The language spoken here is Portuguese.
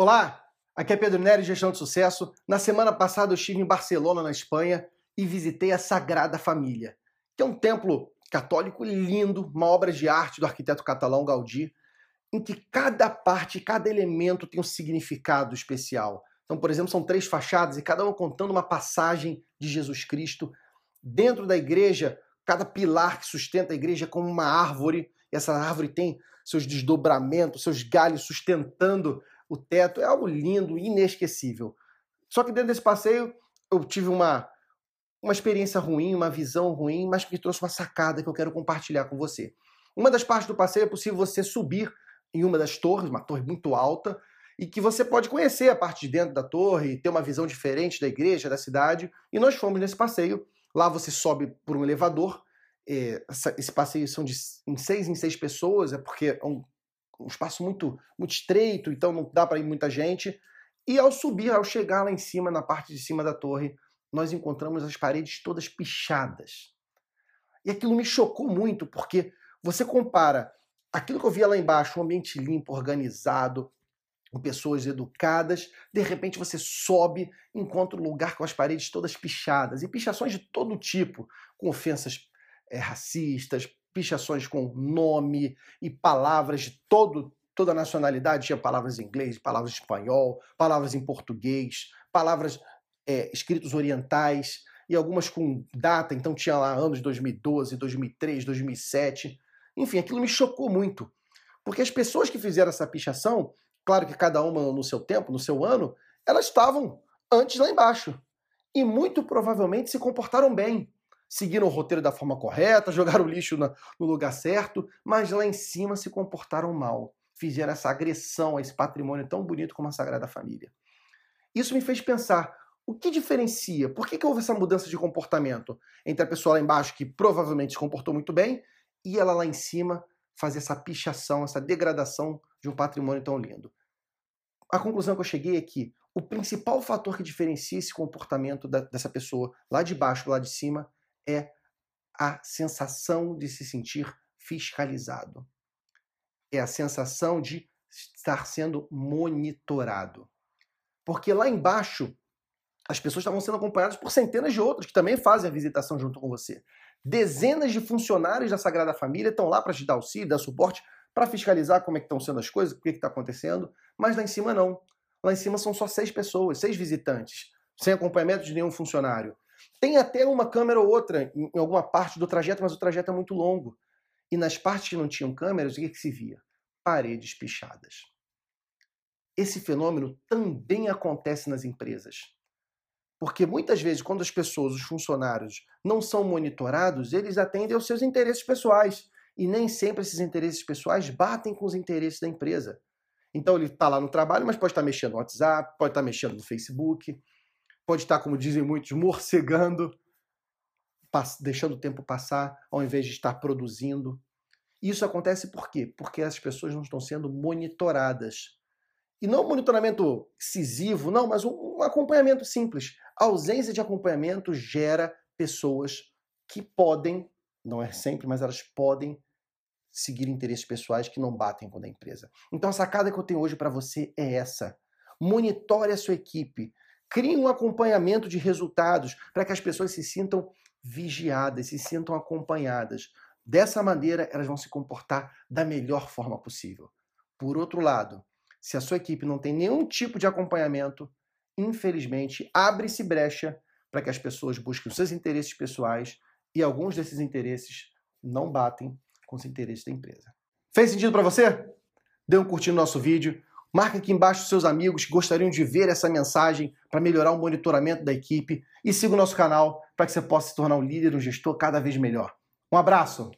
Olá, aqui é Pedro Nery, Gestão de Sucesso. Na semana passada eu estive em Barcelona, na Espanha, e visitei a Sagrada Família, que é um templo católico lindo, uma obra de arte do arquiteto catalão Gaudí, em que cada parte, cada elemento tem um significado especial. Então, por exemplo, são três fachadas e cada uma contando uma passagem de Jesus Cristo. Dentro da igreja, cada pilar que sustenta a igreja é como uma árvore, e essa árvore tem seus desdobramentos, seus galhos sustentando o teto. É algo lindo, inesquecível. Só que dentro desse passeio eu tive uma, uma experiência ruim, uma visão ruim, mas que trouxe uma sacada que eu quero compartilhar com você. Uma das partes do passeio é possível você subir em uma das torres, uma torre muito alta, e que você pode conhecer a parte de dentro da torre, ter uma visão diferente da igreja, da cidade. E nós fomos nesse passeio. Lá você sobe por um elevador. É, esse passeio são de em seis em seis pessoas, é porque é um um espaço muito, muito estreito, então não dá para ir muita gente. E ao subir, ao chegar lá em cima, na parte de cima da torre, nós encontramos as paredes todas pichadas. E aquilo me chocou muito, porque você compara aquilo que eu via lá embaixo, um ambiente limpo, organizado, com pessoas educadas, de repente você sobe, encontra um lugar com as paredes todas pichadas, e pichações de todo tipo, com ofensas é, racistas, pichações com nome e palavras de todo, toda a nacionalidade. Tinha palavras em inglês, palavras em espanhol, palavras em português, palavras é, escritos orientais e algumas com data. Então tinha lá anos 2012, 2003, 2007. Enfim, aquilo me chocou muito. Porque as pessoas que fizeram essa pichação, claro que cada uma no seu tempo, no seu ano, elas estavam antes lá embaixo. E muito provavelmente se comportaram bem seguiram o roteiro da forma correta, jogaram o lixo no lugar certo, mas lá em cima se comportaram mal, fizeram essa agressão a esse patrimônio tão bonito como a Sagrada Família. Isso me fez pensar, o que diferencia? Por que, que houve essa mudança de comportamento entre a pessoa lá embaixo, que provavelmente se comportou muito bem, e ela lá em cima fazer essa pichação, essa degradação de um patrimônio tão lindo? A conclusão que eu cheguei é que o principal fator que diferencia esse comportamento da, dessa pessoa lá de baixo, lá de cima, é a sensação de se sentir fiscalizado. É a sensação de estar sendo monitorado. Porque lá embaixo, as pessoas estavam sendo acompanhadas por centenas de outros que também fazem a visitação junto com você. Dezenas de funcionários da Sagrada Família estão lá para te dar auxílio, dar suporte, para fiscalizar como é que estão sendo as coisas, o que está acontecendo, mas lá em cima não. Lá em cima são só seis pessoas, seis visitantes, sem acompanhamento de nenhum funcionário. Tem até uma câmera ou outra em alguma parte do trajeto, mas o trajeto é muito longo. E nas partes que não tinham câmeras, o que, que se via? Paredes pichadas. Esse fenômeno também acontece nas empresas. Porque muitas vezes, quando as pessoas, os funcionários, não são monitorados, eles atendem aos seus interesses pessoais. E nem sempre esses interesses pessoais batem com os interesses da empresa. Então ele está lá no trabalho, mas pode estar mexendo no WhatsApp, pode estar mexendo no Facebook, pode estar, como dizem muitos, morcegando, deixando o tempo passar ao invés de estar produzindo. Isso acontece por quê? Porque as pessoas não estão sendo monitoradas. E não um monitoramento incisivo, não, mas um acompanhamento simples. A ausência de acompanhamento gera pessoas que podem, não é sempre, mas elas podem seguir interesses pessoais que não batem com a empresa. Então a sacada que eu tenho hoje para você é essa. Monitore a sua equipe. Crie um acompanhamento de resultados para que as pessoas se sintam vigiadas, se sintam acompanhadas. Dessa maneira, elas vão se comportar da melhor forma possível. Por outro lado, se a sua equipe não tem nenhum tipo de acompanhamento, infelizmente, abre-se brecha para que as pessoas busquem os seus interesses pessoais e alguns desses interesses não batem com os interesses da empresa. Fez sentido para você? Dê um curtir no nosso vídeo. Marque aqui embaixo seus amigos que gostariam de ver essa mensagem para melhorar o monitoramento da equipe e siga o nosso canal para que você possa se tornar um líder, um gestor cada vez melhor. Um abraço!